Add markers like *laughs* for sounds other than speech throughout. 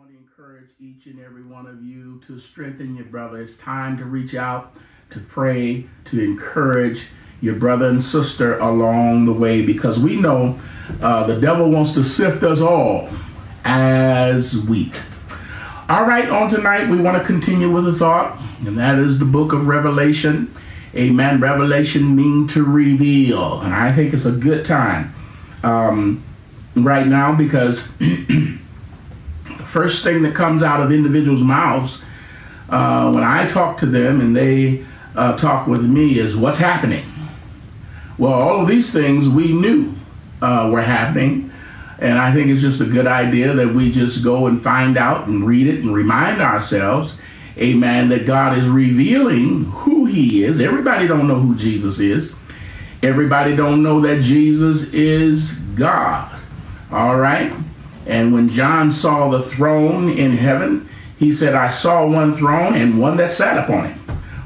want to encourage each and every one of you to strengthen your brother. It's time to reach out, to pray, to encourage your brother and sister along the way because we know uh, the devil wants to sift us all as wheat. All right, on tonight, we want to continue with a thought, and that is the book of Revelation. Amen. Revelation mean to reveal, and I think it's a good time um, right now because *clears throat* first thing that comes out of individuals' mouths uh, when I talk to them and they uh, talk with me is what's happening. Well, all of these things we knew uh, were happening. And I think it's just a good idea that we just go and find out and read it and remind ourselves, amen, that God is revealing who he is. Everybody don't know who Jesus is. Everybody don't know that Jesus is God. All right? And when John saw the throne in heaven, he said, I saw one throne and one that sat upon it.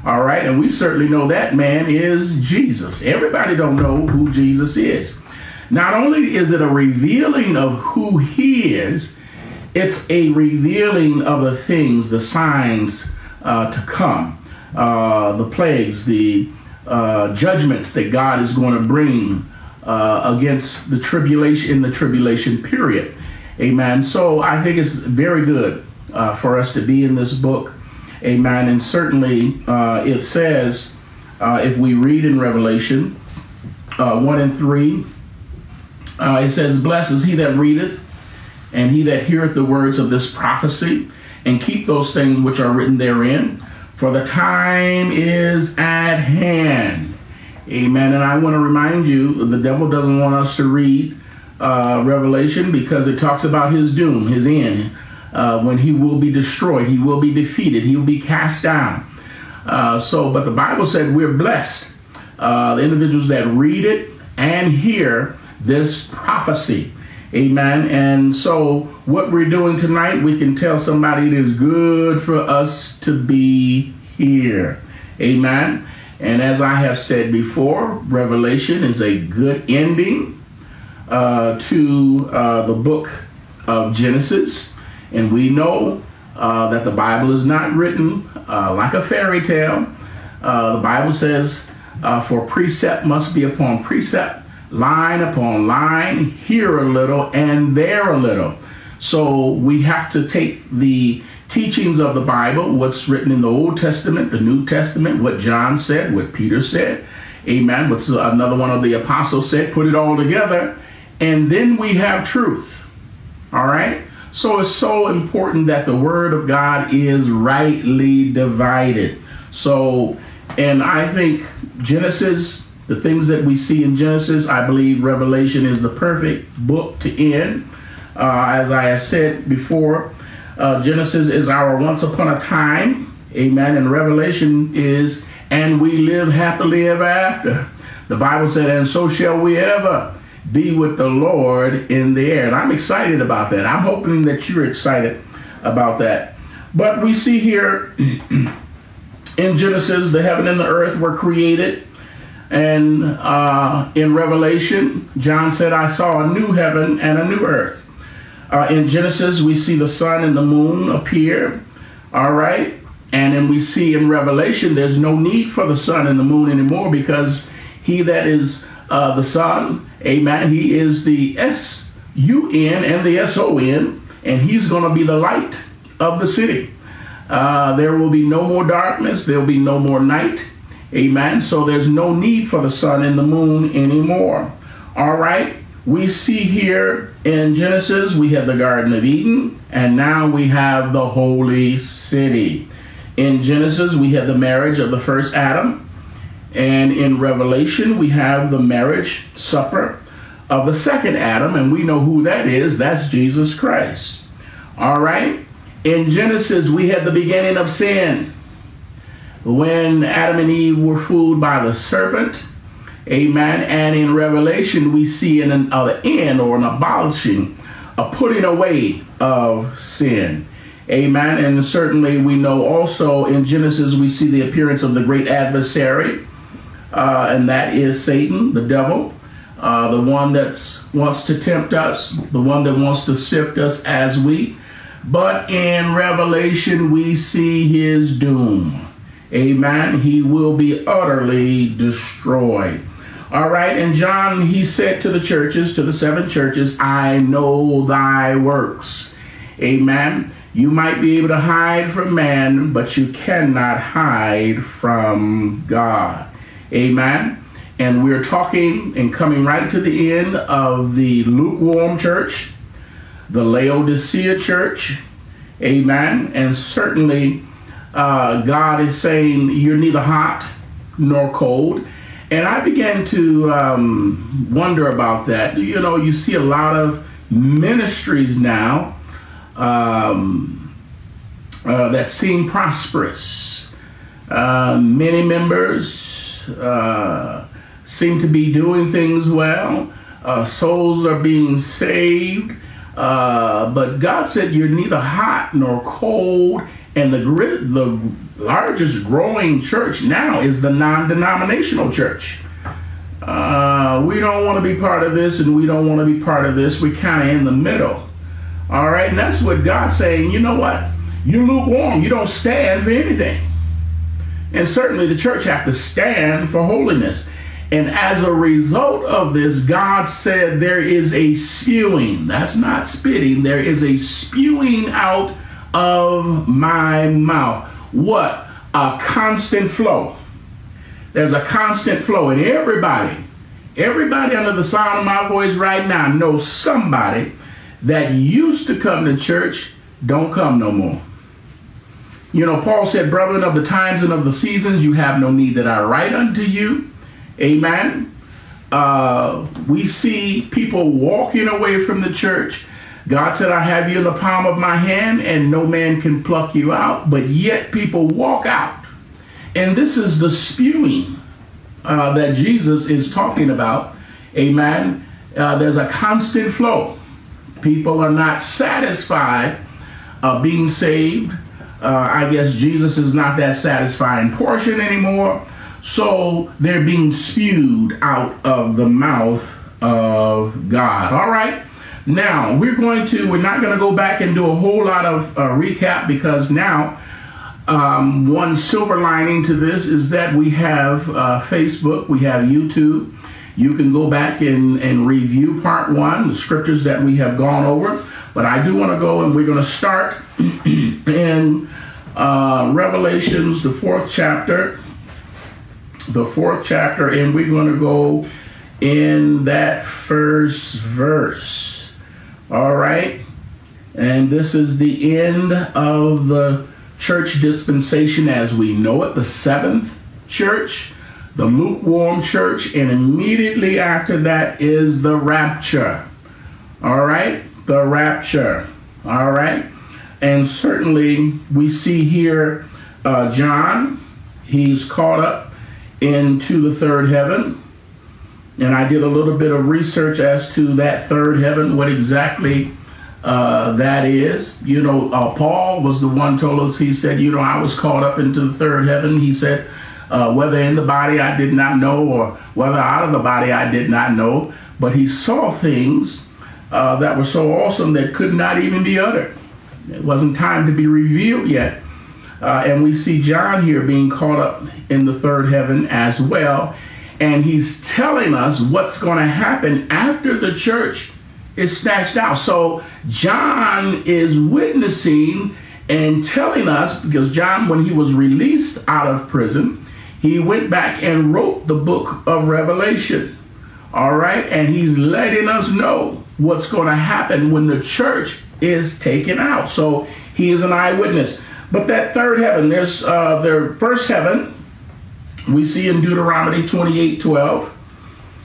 All right? And we certainly know that man is Jesus. Everybody don't know who Jesus is. Not only is it a revealing of who he is, it's a revealing of the things, the signs uh, to come, uh, the plagues, the uh, judgments that God is going to bring uh, against the tribulation in the tribulation period. Amen. So I think it's very good uh, for us to be in this book. Amen. And certainly uh, it says, if we read in Revelation 1 and 3, uh, it says, Blessed is he that readeth, and he that heareth the words of this prophecy, and keep those things which are written therein, for the time is at hand. Amen. And I want to remind you, the devil doesn't want us to read uh, Revelation because it talks about his doom, his end, uh, when he will be destroyed, he will be defeated, he will be cast down. Uh, so, but the Bible said we're blessed. Uh, the individuals that read it and hear this prophecy. Amen. And so, what we're doing tonight, we can tell somebody it is good for us to be here. Amen. And as I have said before, Revelation is a good ending uh, to uh, the book of Genesis. And we know uh, that the Bible is not written uh, like a fairy tale. Uh, the Bible says, uh, For precept must be upon precept line upon line, here a little and there a little. So we have to take the teachings of the Bible, what's written in the Old Testament, the New Testament, what John said, what Peter said, amen, what another one of the apostles said, put it all together, and then we have truth. All right? So it's so important that the Word of God is rightly divided. So, and I think Genesis the things that we see in Genesis, I believe Revelation is the perfect book to end. Uh, as I have said before, uh, Genesis is our once upon a time, amen, and Revelation is, and we live happily ever after. The Bible said, and so shall we ever be with the Lord in the air. And I'm excited about that. I'm hoping that you're excited about that. But we see here *clears throat* in Genesis, the heaven and the earth were created and uh, in Revelation, John said, I saw a new heaven and a new earth. Uh, in Genesis, we see the sun and the moon appear. All right. And then we see in Revelation, there's no need for the sun and the moon anymore because he that is uh, the sun, amen, he is the S U N and the S O N, and he's going to be the light of the city. Uh, there will be no more darkness, there will be no more night. Amen. So there's no need for the sun and the moon anymore. All right. We see here in Genesis, we have the Garden of Eden, and now we have the holy city. In Genesis, we have the marriage of the first Adam, and in Revelation, we have the marriage supper of the second Adam, and we know who that is. That's Jesus Christ. All right. In Genesis, we had the beginning of sin when Adam and Eve were fooled by the serpent. Amen. And in Revelation, we see an, an end or an abolishing, a putting away of sin. Amen. And certainly we know also in Genesis, we see the appearance of the great adversary, uh, and that is Satan, the devil, uh, the one that wants to tempt us, the one that wants to sift us as wheat. but in Revelation we see his doom. Amen. He will be utterly destroyed. All right, and John, he said to the churches, to the seven churches, I know thy works. Amen. You might be able to hide from man, but you cannot hide from God. Amen. And we're talking and coming right to the end of the lukewarm church, the Laodicea church. Amen. And certainly, uh, God is saying you're neither hot nor cold. And I began to um, wonder about that. You know, you see a lot of ministries now um, uh, that seem prosperous. Uh, many members uh, seem to be doing things well. Uh, souls are being saved. Uh, but God said, You're neither hot nor cold. And the, the largest growing church now is the non denominational church. Uh, we don't want to be part of this and we don't want to be part of this. We're kind of in the middle. All right, and that's what God's saying. You know what? You lukewarm. You don't stand for anything. And certainly the church have to stand for holiness. And as a result of this, God said there is a spewing. That's not spitting. There is a spewing out of my mouth. What? A constant flow. There's a constant flow. And everybody, everybody under the sound of my voice right now knows somebody that used to come to church don't come no more. You know, Paul said, Brethren, of the times and of the seasons, you have no need that I write unto you. Amen. Uh, we see people walking away from the church. God said, I have you in the palm of my hand, and no man can pluck you out. But yet people walk out. And this is the spewing uh, that Jesus is talking about. Amen. Uh, there's a constant flow. People are not satisfied uh, being saved. Uh, I guess Jesus is not that satisfying portion anymore. So they're being spewed out of the mouth of God. All right. Now we're going to, we're not going to go back and do a whole lot of uh, recap because now um, one silver lining to this is that we have uh, Facebook, we have YouTube. You can go back and, and review part one, the scriptures that we have gone over. But I do want to go and we're going to start *clears throat* in uh, Revelations, the fourth chapter. The fourth chapter, and we're going to go in that first verse. All right? And this is the end of the church dispensation as we know it, the seventh church the lukewarm church, and immediately after that is the rapture. All right? The rapture. All right? And certainly we see here uh, John, he's caught up into the third heaven. And I did a little bit of research as to that third heaven, what exactly uh, that is. You know, uh, Paul was the one told us, he said, you know, I was caught up into the third heaven. He said, uh, whether in the body I did not know or whether out of the body I did not know, but he saw things uh, that were so awesome that could not even be uttered. It wasn't time to be revealed yet. Uh, and we see John here being caught up in the third heaven as well. And he's telling us what's going to happen after the church is snatched out. So John is witnessing and telling us, because John, when he was released out of prison, he went back and wrote the book of Revelation. All right, and he's letting us know what's going to happen when the church is taken out. So he is an eyewitness. But that third heaven, there's uh, their first heaven, we see in Deuteronomy 28 12.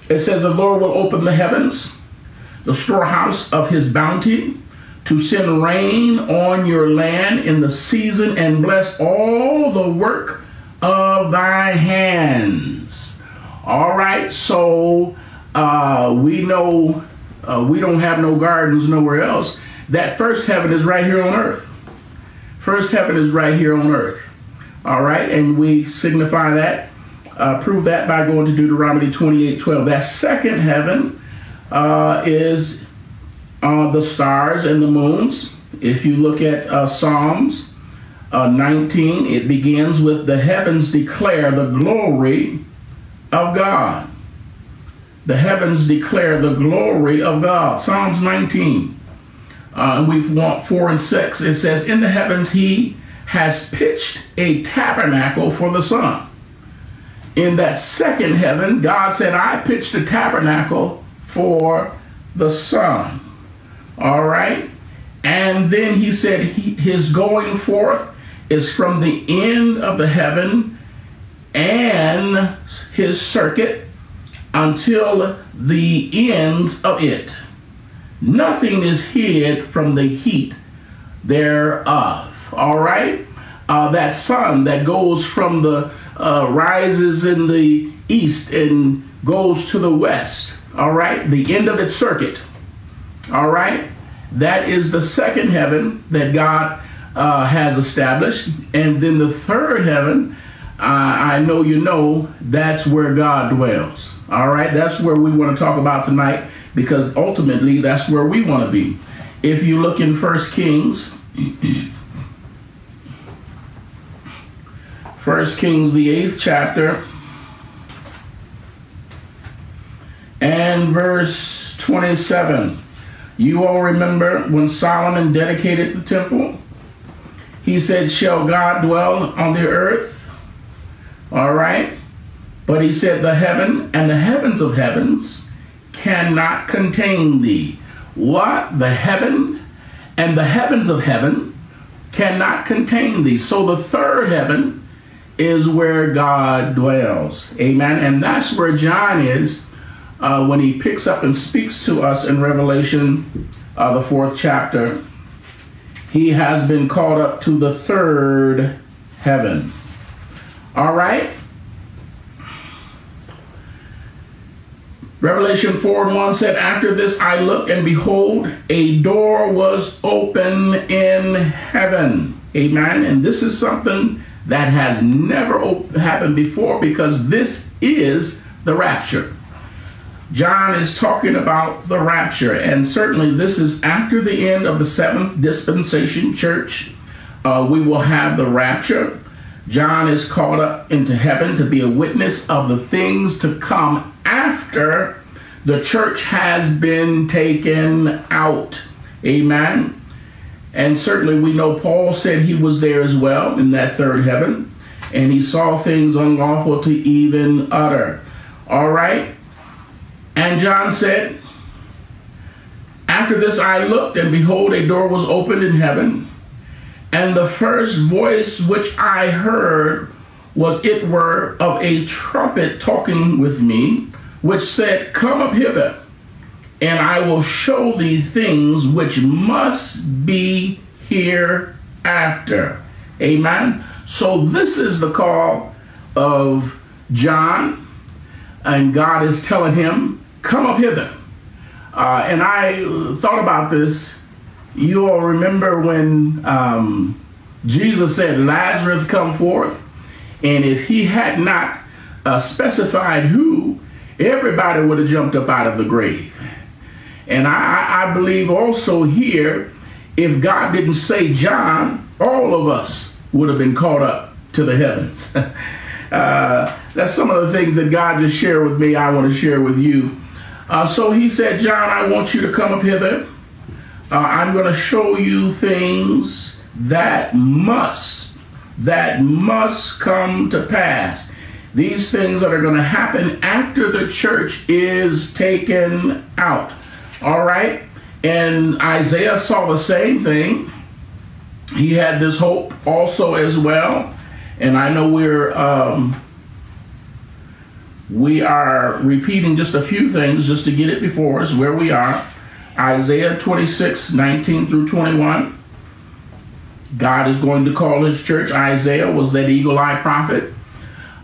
It says, The Lord will open the heavens, the storehouse of his bounty, to send rain on your land in the season and bless all the work of thy hands. All right, so uh, we know uh, we don't have no gardens nowhere else. That first heaven is right here on earth. First heaven is right here on earth. All right, and we signify that, uh, prove that by going to Deuteronomy 28 12. That second heaven uh, is uh, the stars and the moons if you look at uh, Psalms uh, 19, it begins with the heavens declare the glory of God. The heavens declare the glory of God. Psalms 19. Uh, we want 4 and 6. It says, In the heavens he has pitched a tabernacle for the sun. In that second heaven, God said, I pitched a tabernacle for the sun. All right? And then he said, he, His going forth is from the end of the heaven and his circuit until the ends of it. Nothing is hid from the heat thereof. All right? Uh, that sun that goes from the uh, rises in the east and goes to the west. All right? The end of its circuit. All right? That is the second heaven that God uh, has established. And then the third heaven, uh, I know you know, that's where God dwells. All right? That's where we want to talk about tonight because ultimately that's where we want to be. If you look in First Kings, *clears throat* First Kings, the eighth chapter, and verse 27. You all remember when Solomon dedicated the temple? He said, Shall God dwell on the earth? All right. But he said, The heaven and the heavens of heavens cannot contain thee. What? The heaven and the heavens of heaven cannot contain thee. So the third heaven is where God dwells. Amen. And that's where John is uh, when he picks up and speaks to us in Revelation, uh, the fourth chapter, he has been called up to the third heaven. All right? Revelation 4 and 1 said, After this I looked, and behold, a door was open in heaven. Amen. And this is something that has never happened before because this is the rapture. John is talking about the rapture, and certainly this is after the end of the seventh dispensation church. Uh, we will have the rapture. John is called up into heaven to be a witness of the things to come after the church has been taken out. Amen. And certainly we know Paul said he was there as well in that third heaven, and he saw things unlawful to even utter. All right. And John said, After this I looked, and behold, a door was opened in heaven. And the first voice which I heard was it were of a trumpet talking with me, which said, Come up hither, and I will show thee things which must be hereafter. Amen. So this is the call of John, and God is telling him, Come up hither. Uh, and I thought about this. You all remember when um, Jesus said, Lazarus, come forth? And if he had not uh, specified who, everybody would have jumped up out of the grave. And I, I believe also here, if God didn't say John, all of us would have been caught up to the heavens. *laughs* uh, that's some of the things that God just shared with me, I want to share with you. Uh, so he said, John, I want you to come up hither. Uh, I'm going to show you things that must, that must come to pass. These things that are going to happen after the church is taken out. All right? And Isaiah saw the same thing. He had this hope also as well. And I know we're um, we are repeating just a few things just to get it before us where we are. Isaiah 26, 19 through 21. God is going to call his church. Isaiah was that eagle eye prophet.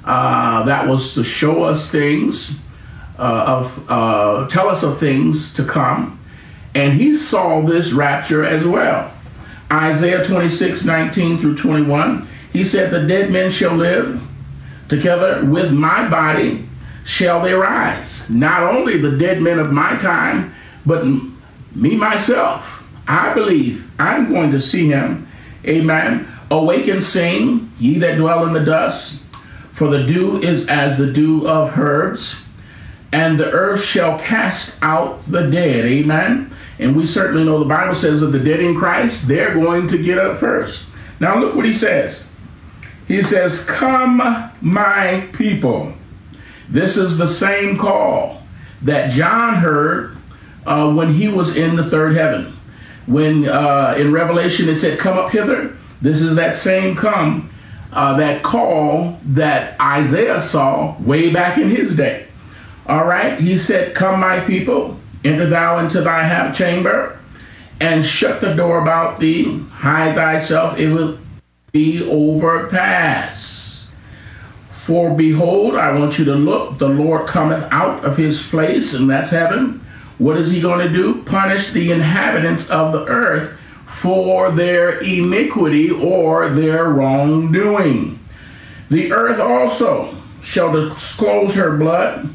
Uh, that was to show us things, uh, of uh, tell us of things to come. And he saw this rapture as well. Isaiah 26, 19 through 21. He said, The dead men shall live together with my body shall they rise. Not only the dead men of my time, but me myself. I believe I'm going to see him. Amen. Awake and sing, ye that dwell in the dust, for the dew is as the dew of herbs, and the earth shall cast out the dead. Amen. And we certainly know the Bible says that the dead in Christ, they're going to get up first. Now look what he says. He says, Come, my people. This is the same call that John heard uh, when he was in the third heaven. When uh, in Revelation it said, Come up hither, this is that same come, uh, that call that Isaiah saw way back in his day. All right, he said, Come, my people, enter thou into thy half chamber, and shut the door about thee, hide thyself, it will be overpass. For behold, I want you to look, the Lord cometh out of his place, and that's heaven. What is he going to do? Punish the inhabitants of the earth for their iniquity or their wrongdoing. The earth also shall disclose her blood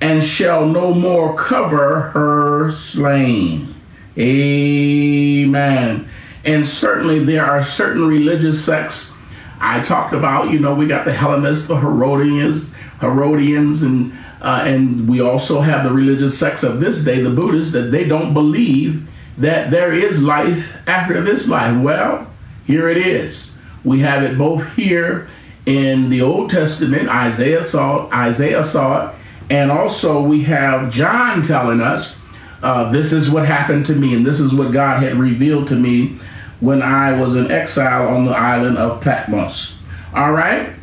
and shall no more cover her slain. Amen. And certainly there are certain religious sects I talked about. You know, we got the Hellenists, the Herodians, Herodians, and uh, and we also have the religious sects of this day, the Buddhists, that they don't believe that there is life after this life. Well, here it is. We have it both here in the Old Testament. Isaiah saw it. Isaiah saw it, and also we have John telling us uh, this is what happened to me, and this is what God had revealed to me when I was in exile on the island of Patmos. All right.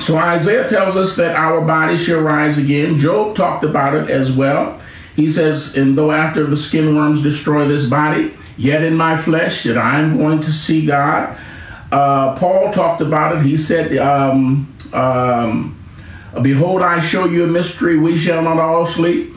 So Isaiah tells us that our body shall rise again. Job talked about it as well. He says, And though after the skin worms destroy this body, yet in my flesh that I'm going to see God. Uh, Paul talked about it. He said, um, um, Behold, I show you a mystery. We shall not all sleep,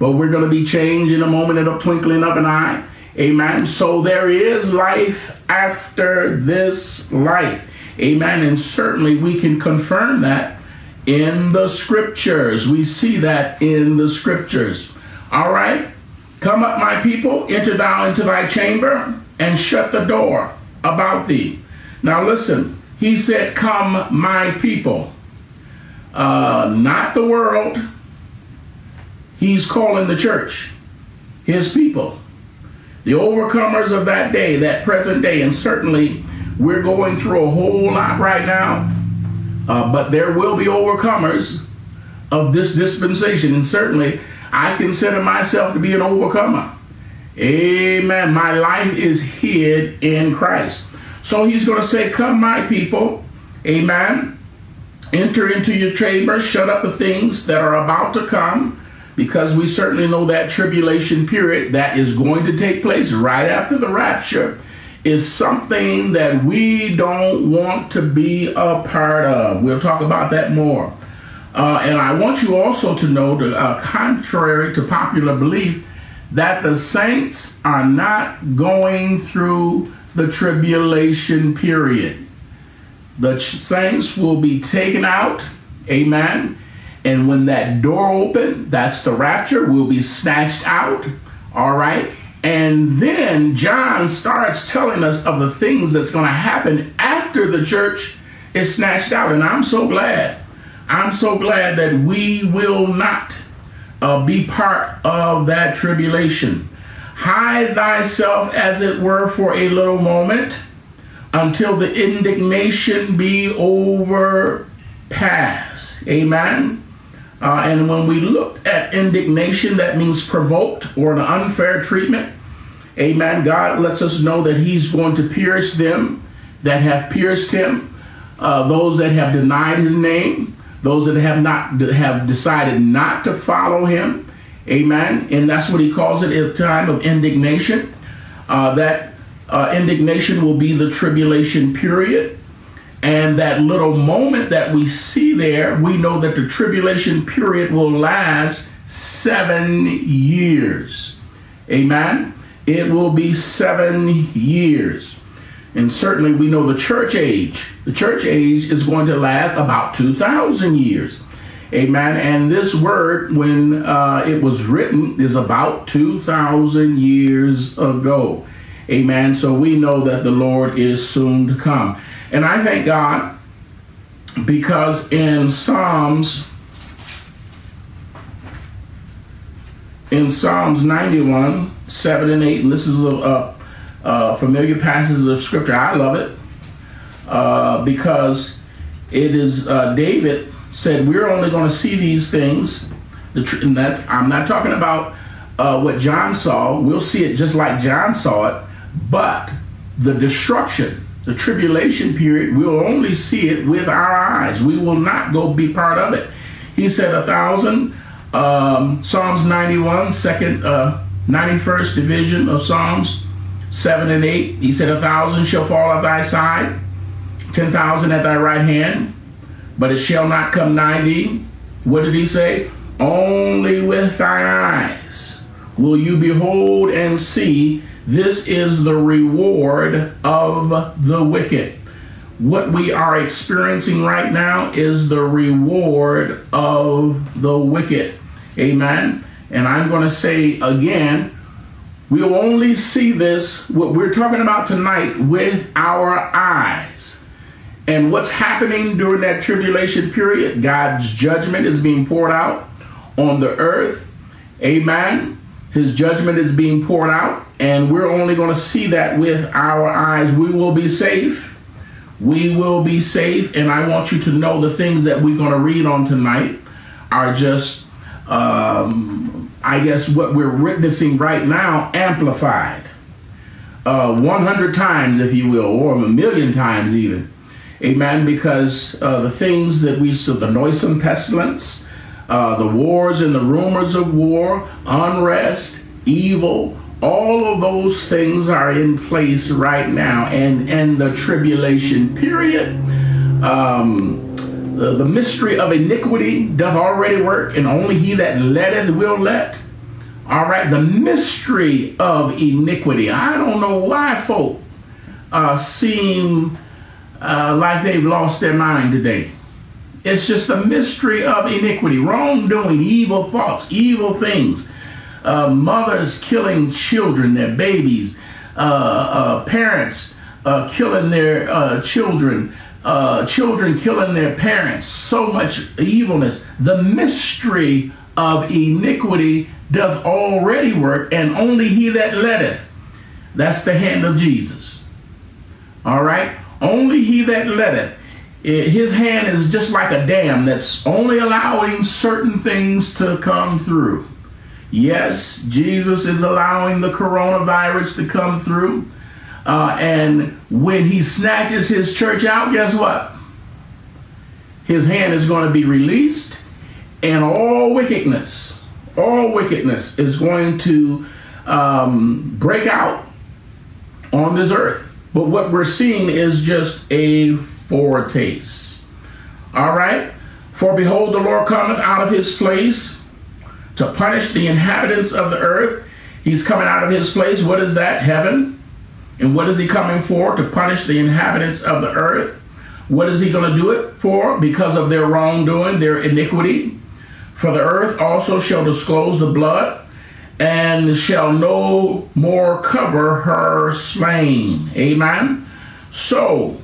but we're going to be changed in a moment, a twinkling of an eye. Amen. So there is life after this life. Amen. And certainly we can confirm that in the scriptures. We see that in the scriptures. All right. Come up, my people, enter thou into thy chamber and shut the door about thee. Now listen, he said, Come, my people. Uh, not the world. He's calling the church, his people, the overcomers of that day, that present day, and certainly we're going through a whole lot right now. Uh, but there will be overcomers of this dispensation, and certainly I consider myself to be an overcomer. Amen. My life is hid in Christ. So he's going to say, Come, my people. Amen. Enter into your chamber, shut up the things that are about to come, because we certainly know that tribulation period that is going to take place right after the rapture is something that we don't want to be a part of. We'll talk about that more. Uh, and I want you also to know that, uh, contrary to popular belief, that the saints are not going through the tribulation period. The saints will be taken out, amen. And when that door open, that's the rapture, will be snatched out, all right. And then John starts telling us of the things that's going to happen after the church is snatched out. And I'm so glad I'm so glad that we will not uh, be part of that tribulation. Hide thyself, as it were, for a little moment until the indignation be over past. Amen. Uh, and when we look at indignation, that means provoked or an unfair treatment. Amen. God lets us know that He's going to pierce them that have pierced Him, uh, those that have denied His name, those that have not have decided not to follow him amen and that's what he calls it a time of indignation uh, that uh, indignation will be the tribulation period and that little moment that we see there we know that the tribulation period will last seven years amen it will be seven years and certainly we know the church age. The church age is going to last about 2,000 years. Amen. And this word, when uh, it was written, is about 2,000 years ago. Amen. So we know that the Lord is soon to come. And I thank God because in Psalms in Psalms 91, 7 and 8, and this is a, a, a familiar passage of scripture. I love it uh, because it is uh, David said, We're only going to see these things. The tr- and that's, I'm not talking about uh, what John saw. We'll see it just like John saw it, but the destruction, the tribulation period, we'll only see it with our eyes. We will not go be part of it. He said, A thousand um, Psalms 91, second, uh, 91st division of Psalms 7 and 8. He said, A thousand shall fall at thy side, 10,000 at thy right hand, but it shall not come nigh thee. What did he say? Only with thine eyes will you behold and see. This is the reward of the wicked what we are experiencing right now is the reward of the wicked. Amen. And I'm going to say again, we'll only see this, what we're talking about tonight, with our eyes. And what's happening during that tribulation period, God's judgment is being poured out on the earth. Amen. His judgment is being poured out, and we're only going to see that with our eyes. We will be safe we will be safe. And I want you to know the things that we're going to read on tonight are just, um, I guess, what we're witnessing right now amplified. Uh, 100 times, if you will, or a million times even. Amen. Because uh, the things that we saw, the noisome pestilence, uh, the wars and the rumors of war, unrest, evil, all of those things are in place right now and and the tribulation period. Um, the, the mystery of iniquity doth already work and only he that letteth will let. All right the mystery of iniquity. I don't know why folk uh, seem uh, like they've lost their mind today it's just the mystery of iniquity wrongdoing evil thoughts evil things uh, mothers killing children, their babies, uh, uh parents uh, killing their uh, children, children killing their parents, so much evilness. The mystery of iniquity doth already work, and only he that letteth. That's the hand of Jesus. All right? Only he that letteth. His hand is just like a dam that's only allowing certain things to come through. Yes, Jesus is allowing the coronavirus to come through. Uh, and when he snatches his church out, guess what? His hand is going to be released, and all wickedness, all wickedness is going to um, break out on this earth. But what we're seeing is just a foretaste. All right? For behold, the Lord cometh out of his place to punish the inhabitants of the earth. He's coming out of his place. What is that? Heaven. And what is he coming for? To punish the inhabitants of the earth. What is he going to do it for? Because of their wrongdoing, their iniquity. For the earth also shall disclose the blood and shall no more cover her slain. Amen. So,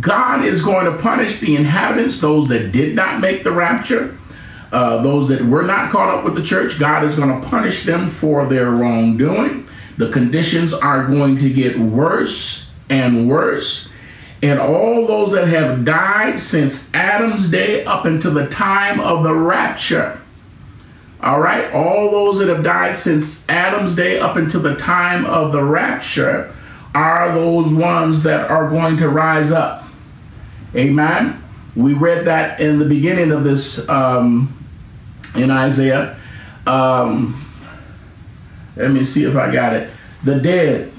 God is going to punish the inhabitants, those that did not make the rapture, uh, those that were not caught up with the church, God is going to punish them for their wrongdoing. The conditions are going to get worse and worse. And all those that have died since Adam's day up until the time of the rapture. All right, all those that have died since Adam's day up until the time of the rapture are those ones that are going to rise up. Amen. We read that in the beginning of this um, in Isaiah. Um, let me see if I got it. The dead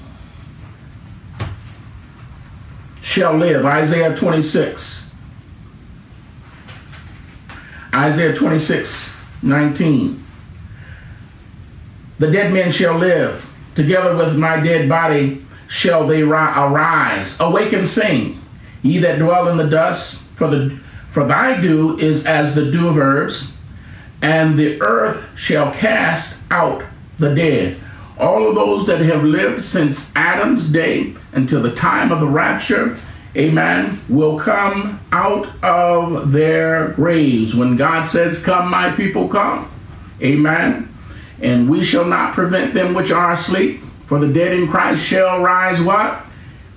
shall live. Isaiah 26. Isaiah 26, 19. The dead men shall live. Together with my dead body shall they arise. Awake and sing, ye that dwell in the dust, for the for thy dew is as the dew of herbs, and the earth shall cast out the dead. all of those that have lived since Adam's day until the time of the rapture, amen, will come out of their graves. When God says, Come, my people, come, amen, and we shall not prevent them which are asleep, for the dead in Christ shall rise what?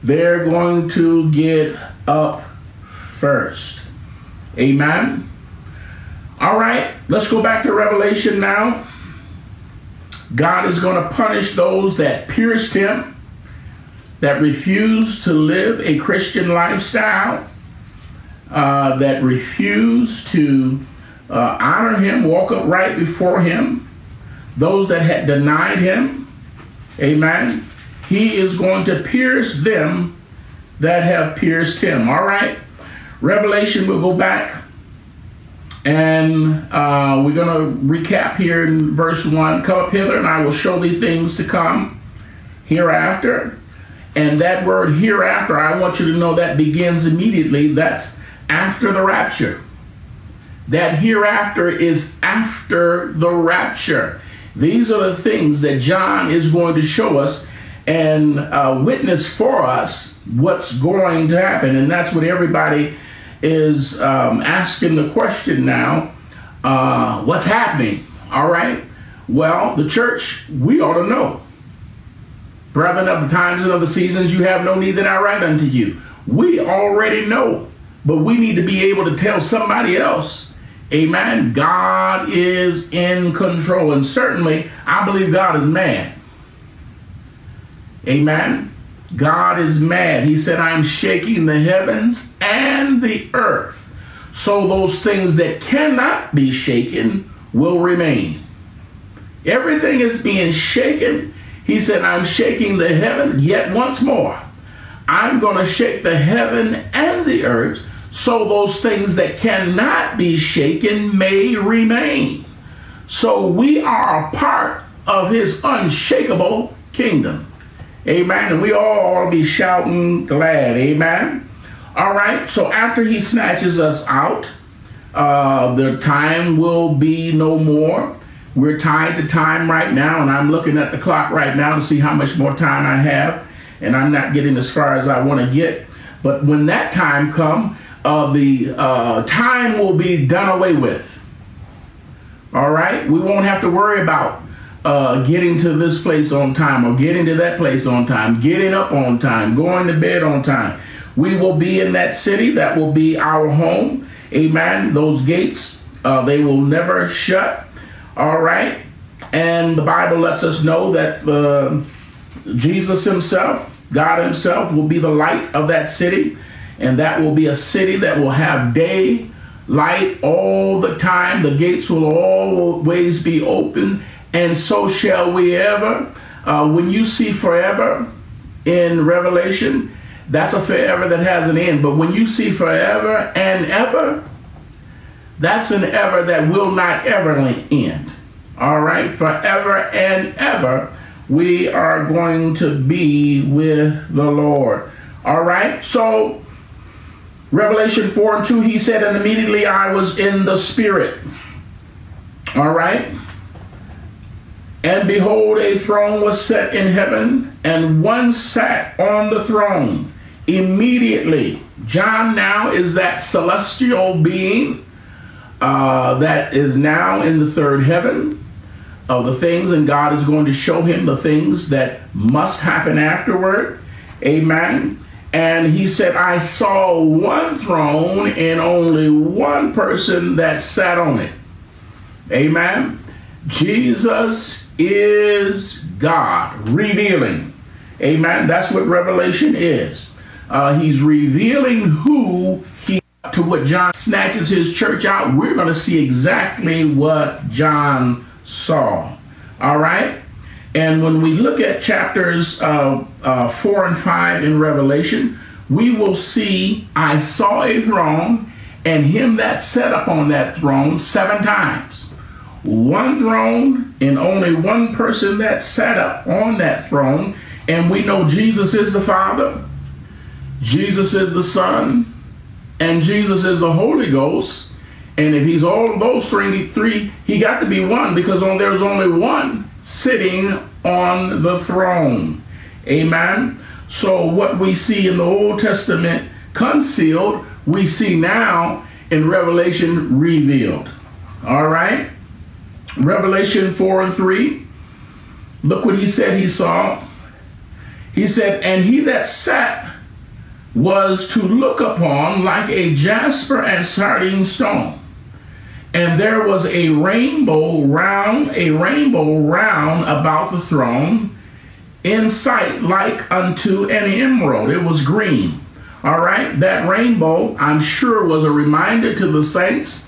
They're going to get up first. Amen. All right, let's go back to Revelation now. God is going to punish those that pierced him, that refused to live a Christian lifestyle, uh, that refused to uh, honor him, walk upright before him, those that had denied him. Amen. He is going to pierce them that have pierced him. All right. Revelation, we'll go back and uh, we're going to recap here in verse 1. Come up hither, and I will show thee things to come hereafter. And that word hereafter, I want you to know that begins immediately. That's after the rapture. That hereafter is after the rapture. These are the things that John is going to show us and uh, witness for us what's going to happen. And that's what everybody is um, asking the question now uh, what's happening? All right. Well, the church, we ought to know. Brethren of the times and of the seasons, you have no need that I write unto you. We already know, but we need to be able to tell somebody else. Amen. God is in control. And certainly, I believe God is man. Amen. God is mad. He said, I'm shaking the heavens and the earth. So those things that cannot be shaken will remain. Everything is being shaken. He said, I'm shaking the heaven yet once more. I'm going to shake the heaven and the earth so those things that cannot be shaken may remain. So we are a part of his unshakable kingdom. Amen. And we all ought to be shouting glad. Amen. All right. So after he snatches us out, uh, the time will be no more. We're tied to time right now, and I'm looking at the clock right now to see how much more time I have, and I'm not getting as far as I want to get. But when that time comes, uh, the uh, time will be done away with. All right, we won't have to worry about uh, getting to this place on time or getting to that place on time, getting up on time, going to bed on time. We will be in that city. That will be our home. Amen. Those gates, uh, they will never shut. All right. And the Bible lets us know that uh, Jesus Himself, God Himself, will be the light of that city. And that will be a city that will have day light all the time. The gates will always be open and so shall we ever. Uh, when you see forever in Revelation, that's a forever that has an end. But when you see forever and ever, that's an ever that will not ever end. All right, forever and ever, we are going to be with the Lord. All right, so Revelation 4 and 2, he said, and immediately I was in the Spirit. All right, and behold, a throne was set in heaven, and one sat on the throne. Immediately, John now is that celestial being uh, that is now in the third heaven of the things, and God is going to show him the things that must happen afterward. Amen. And he said, I saw one throne and only one person that sat on it. Amen. Jesus is God revealing. Amen. That's what Revelation is. Uh, he's revealing who he to what John snatches his church out. We're going to see exactly what John saw. All right. And when we look at chapters uh, uh, four and five in Revelation, we will see I saw a throne and him that sat upon that throne seven times one throne and only one person that sat up on that throne. And we know Jesus is the Father, Jesus is the Son, and Jesus is the Holy Ghost. And if he's all those three, three, he got to be one because on, there's only one sitting on the throne. Amen. So, what we see in the Old Testament concealed, we see now in Revelation revealed. All right? Revelation 4 and 3. Look what he said he saw. He said, And he that sat was to look upon like a jasper and sardine stone. And there was a rainbow round, a rainbow round about the throne, in sight like unto an emerald. It was green. All right, that rainbow, I'm sure, was a reminder to the saints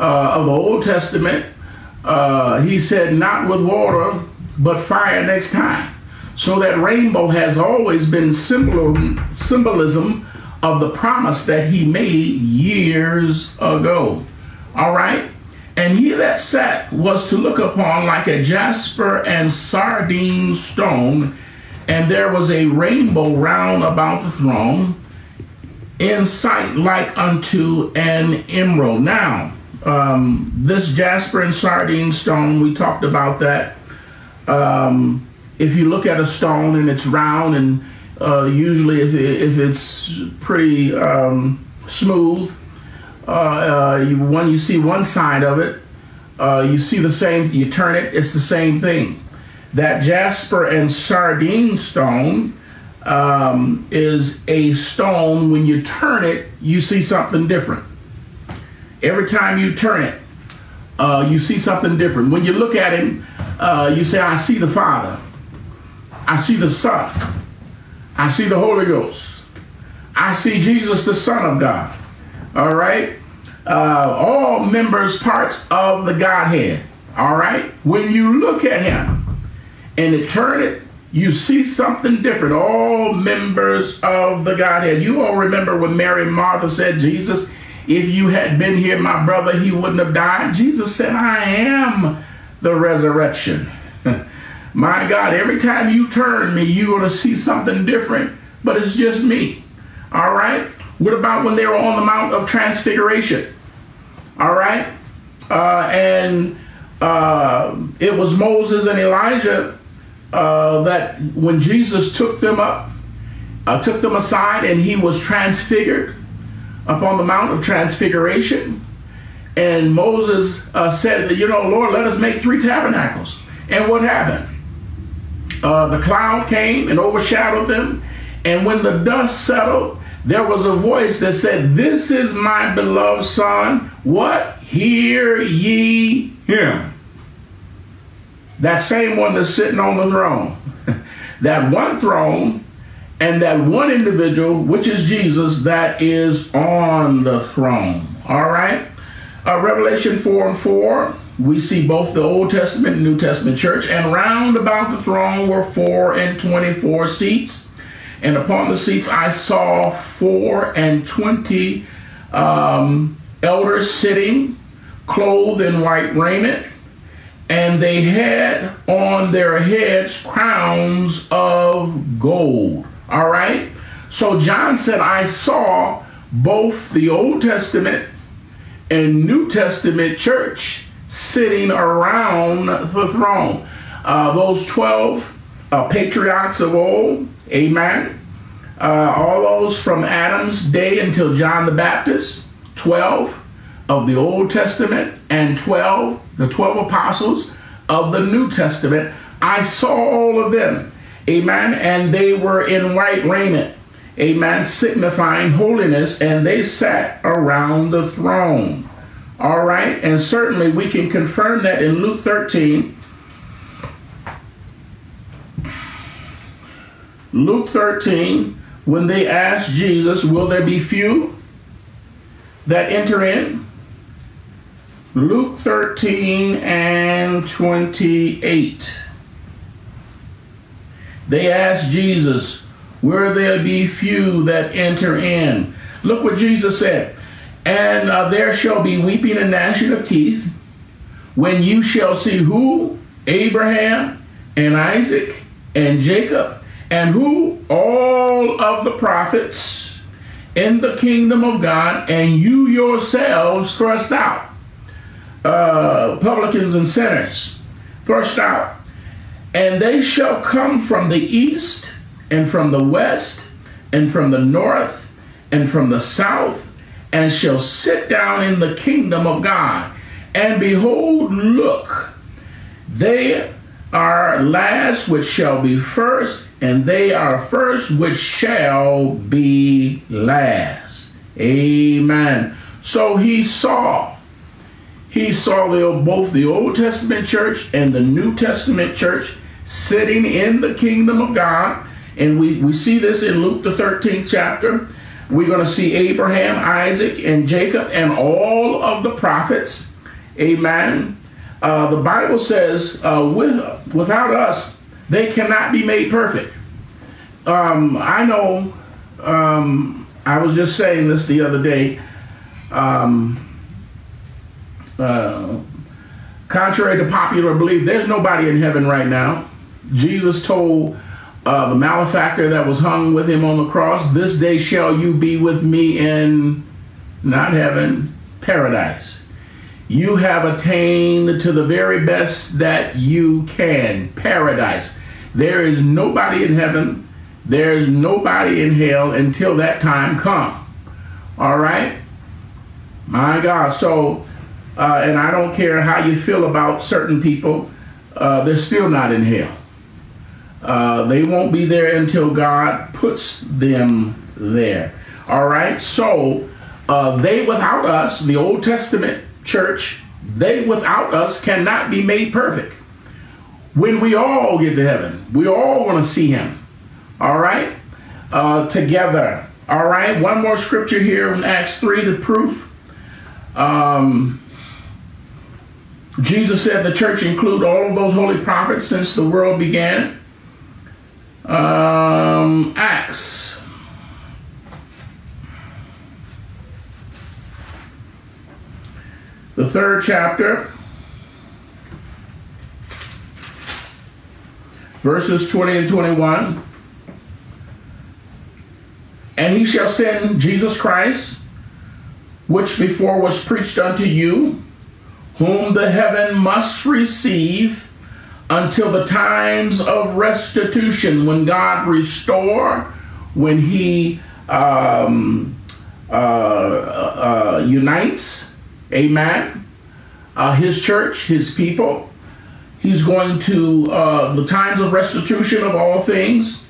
uh, of the Old Testament. Uh, he said, Not with water, but fire next time. So that rainbow has always been symbol, symbolism of the promise that he made years ago. All right? And he that sat was to look upon like a jasper and sardine stone, and there was a rainbow round about the throne in sight like unto an emerald. Now, um, this jasper and sardine stone, we talked about that. Um, if you look at a stone and it's round, and uh, usually if, if it's pretty um, smooth, uh, uh, you, when you see one side of it, uh, you see the same, you turn it, it's the same thing. That jasper and sardine stone um, is a stone, when you turn it, you see something different. Every time you turn it, uh, you see something different. When you look at him, uh, you say, I see the Father, I see the Son, I see the Holy Ghost, I see Jesus, the Son of God. All right? Uh, all members, parts of the Godhead. All right? When you look at him and it turn it you see something different. All members of the Godhead. You all remember when Mary and Martha said, Jesus, if you had been here, my brother, he wouldn't have died. Jesus said, I am the resurrection. *laughs* my God, every time you turn me, you're going to see something different, but it's just me. All right? What about when they were on the Mount of Transfiguration? All right? Uh, and uh, it was Moses and Elijah uh, that when Jesus took them up, uh, took them aside, and he was transfigured upon the Mount of Transfiguration. And Moses uh, said, You know, Lord, let us make three tabernacles. And what happened? Uh, the cloud came and overshadowed them. And when the dust settled, there was a voice that said, This is my beloved Son. What? Hear ye him that same one that's sitting on the throne. *laughs* that one throne and that one individual, which is Jesus, that is on the throne. All right? Uh, Revelation 4 and 4, we see both the Old Testament and New Testament church, and round about the throne were four and 24 seats. And upon the seats I saw four and twenty um, elders sitting, clothed in white raiment and they had on their heads crowns of gold. All right? So John said, I saw both the Old Testament and New Testament church sitting around the throne. Uh, those 12 uh, patriarchs of old, amen. Uh, all those from Adam's day until John the Baptist, 12 of the Old Testament and 12, the 12 apostles of the New Testament, I saw all of them. Amen. And they were in white raiment. Amen. Signifying holiness, and they sat around the throne. All right. And certainly we can confirm that in Luke 13. Luke 13, when they asked Jesus, Will there be few that enter in? Luke 13 and 28. They asked Jesus, Will there be few that enter in? Look what Jesus said. And uh, there shall be weeping and gnashing of teeth when you shall see who? Abraham and Isaac and Jacob and who? All of the prophets in the kingdom of God, and you yourselves thrust out uh, publicans and sinners thrust out. And they shall come from the east, and from the west, and from the north, and from the south, and shall sit down in the kingdom of God. And behold, look, they are last which shall be first, and they are first which shall be last. Amen. So he saw, he saw the, both the Old Testament church and the New Testament church sitting in the kingdom of God. And we, we see this in Luke, the 13th chapter. We're going to see Abraham, Isaac, and Jacob, and all of the prophets. Amen. Uh, the Bible says, uh, with, without us, they cannot be made perfect. Um, I know, um, I was just saying this the other day. Um, uh, contrary to popular belief, there's nobody in heaven right now. Jesus told uh, the malefactor that was hung with him on the cross, This day shall you be with me in not heaven, paradise you have attained to the very best that you can paradise. There is nobody in heaven, there's nobody in hell until that time come. All right? My God. So, uh, and I don't care how you feel about certain people, uh, they're still not in hell. Uh, they won't be there until God puts them there. All right? So, uh, they without us, the Old Testament church, they without us cannot be made perfect. When we all get to heaven, we all want to see him. All right? Uh, together. All right? One more scripture here in Acts 3 to proof. Um, Jesus said the church include all of those holy prophets since the world began. Um, Acts the third chapter, verses 20 and 21. And he shall send Jesus Christ, which before was preached unto you, whom the heaven must receive until the times of restitution, when God restore, when He um, uh, uh, uh unites Amen. Uh, his church, his people. He's going to uh, the times of restitution of all things,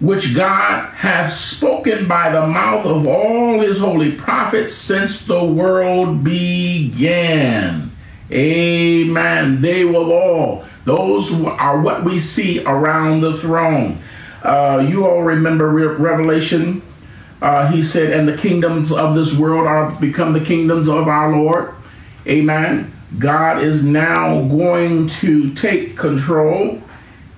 which God hath spoken by the mouth of all his holy prophets since the world began. Amen. They will all. Those are what we see around the throne. Uh, you all remember Re- Revelation uh, he said, and the kingdoms of this world are become the kingdoms of our Lord. Amen. God is now going to take control.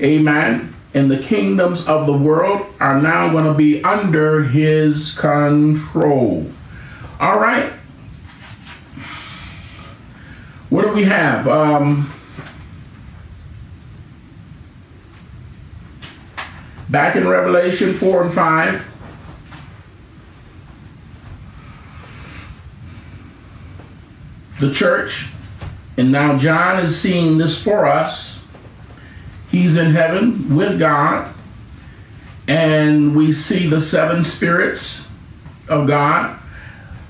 Amen. And the kingdoms of the world are now going to be under his control. All right. What do we have? Um, back in Revelation 4 and 5. the church. And now John is seeing this for us. He's in heaven with God. And we see the seven spirits of God.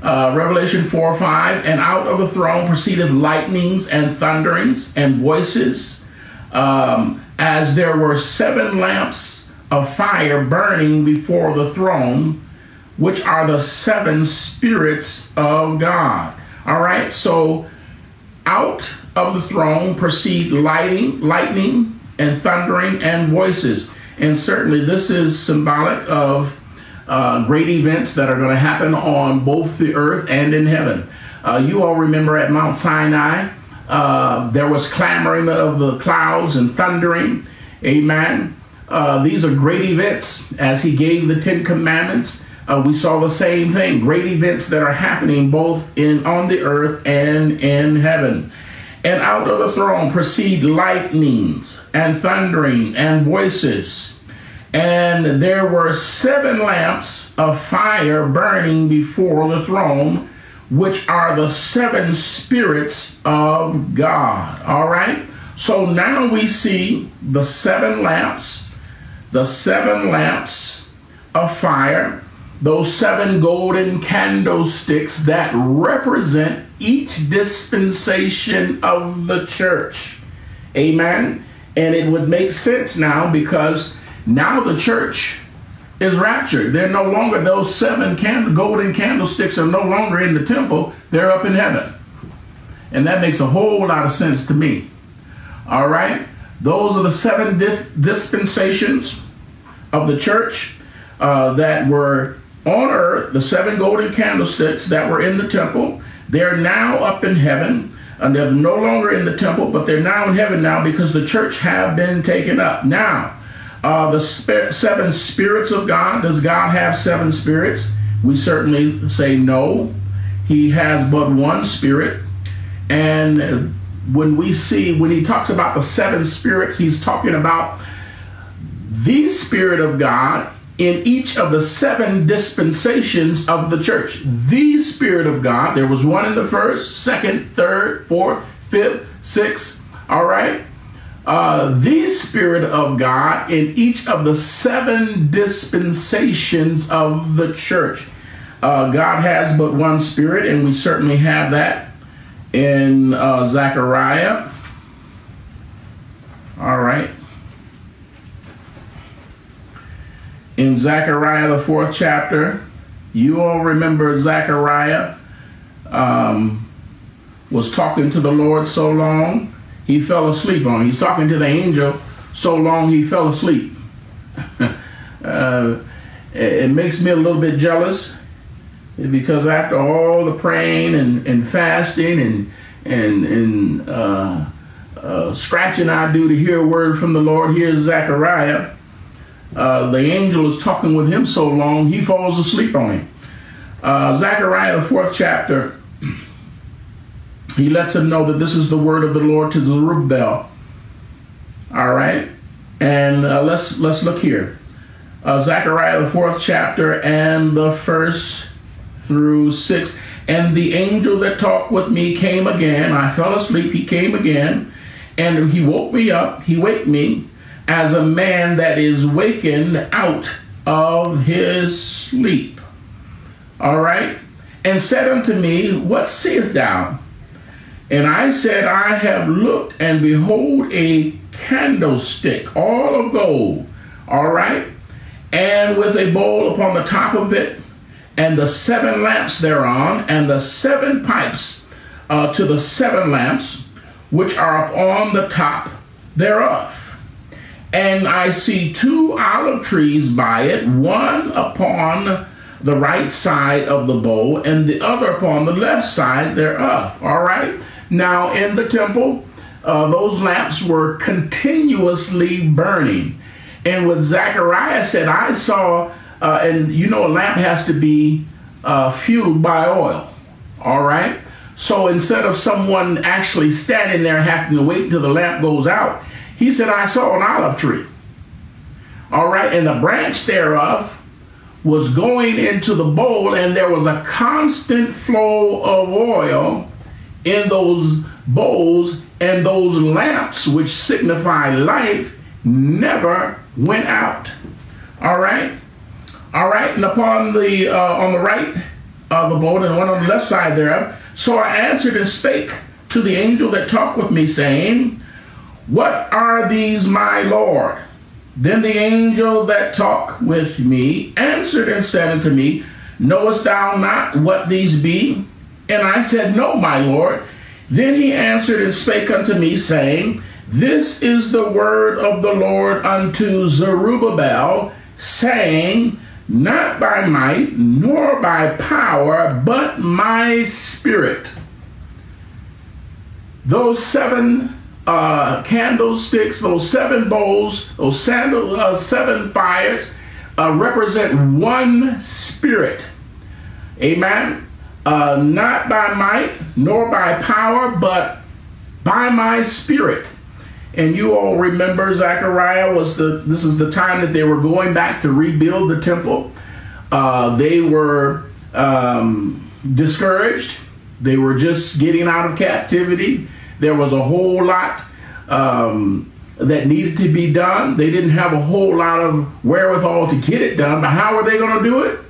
Uh, Revelation 4 5. And out of the throne proceeded lightnings and thunderings and voices, um, as there were seven lamps of fire burning before the throne, which are the seven spirits of God. All right, so out of the throne proceed lighting, lightning and thundering and voices. And certainly this is symbolic of uh, great events that are going to happen on both the earth and in heaven. Uh, you all remember at Mount Sinai, uh, there was clamoring of the clouds and thundering. Amen. Uh, these are great events as he gave the Ten Commandments uh, we saw the same thing great events that are happening both in on the earth and in heaven and out of the throne proceed lightnings and thundering and voices and there were seven lamps of fire burning before the throne which are the seven spirits of god all right So now we see the seven lamps, the seven lamps of fire, those seven golden candlesticks that represent each dispensation of the church. Amen. And it would make sense now because now the church is raptured. They're no longer, those seven golden candlesticks are no longer in the temple, they're up in heaven. And that makes a whole lot of sense to me. All right? Those are the seven dispensations of the church uh, that were on earth, the seven golden candlesticks that were in the temple. They're now up in heaven. And they're no longer in the temple, but they're now in heaven now because the church have been taken up. Now, uh, the seven spirits of God. Does God have seven spirits? We certainly say no. He has but one spirit. And when we see, when he talks about the seven spirits, he's talking about the Spirit of God in each of the seven dispensations of the church. The Spirit of God, there was one in the first, second, third, fourth, fifth, sixth, all right? Uh, the Spirit of God in each of the seven dispensations of the church. Uh, God has but one Spirit, and we certainly have that in uh, Zechariah. All right. In Zechariah, the fourth chapter, you all remember Zechariah um, was talking to the Lord so long he fell asleep on. He's talking to the angel so long he fell asleep. *laughs* uh, it makes me a little bit jealous because after all the praying and, and fasting and and and uh, uh, scratching I do to hear a word from the Lord, here's Zechariah. Uh, the angel is talking with him so long he falls asleep on him. Uh, Zechariah, the fourth chapter, he lets him know that this is the word of the Lord to Zerubbabel. All right, and uh, let's let's look here. Uh, Zechariah, the fourth chapter, and the first through six. And the angel that talked with me came again. I fell asleep. He came again, and he woke me up. He waked me as a man that is wakened out of his sleep. All right, and said unto me, What seest thou? And I said, I have looked, and behold, a candlestick, all of gold, all right, and with a bowl upon the top of it, and the seven lamps thereon, and the seven pipes uh, to the seven lamps, which are upon the top thereof. And I see two olive trees by it, one upon the right side of the bowl, and the other upon the left side thereof. All right? Now, in the temple, uh, those lamps were continuously burning. And what Zechariah said, I saw, uh, and you know, a lamp has to be uh, fueled by oil. All right? So instead of someone actually standing there having to wait until the lamp goes out, he said, I saw an olive tree. All right? And the branch thereof was going into the bowl, and there was a constant flow of oil in those bowls and those lamps which signify life never went out. All right? All right? And upon the uh, on the right of the bowl and one on the left side thereof so i answered and spake to the angel that talked with me saying what are these my lord? Then the angel that talked with me answered and said unto me knowest thou not what these be and I said, No, my Lord. Then he answered and spake unto me, saying, This is the word of the Lord unto Zerubbabel, saying, Not by might, nor by power, but my spirit. Those seven uh, candlesticks, those seven bowls, those sandal, uh, seven fires uh, represent one spirit. Amen uh, not by might nor by power, but by my spirit. And you all remember Zechariah was the this is the time that they were going back to rebuild the temple. Uh, they were um, discouraged. They were just getting out of captivity. There was a whole lot um, that needed to be done. They didn't have a whole lot of wherewithal to get it done, but how are they going to do it?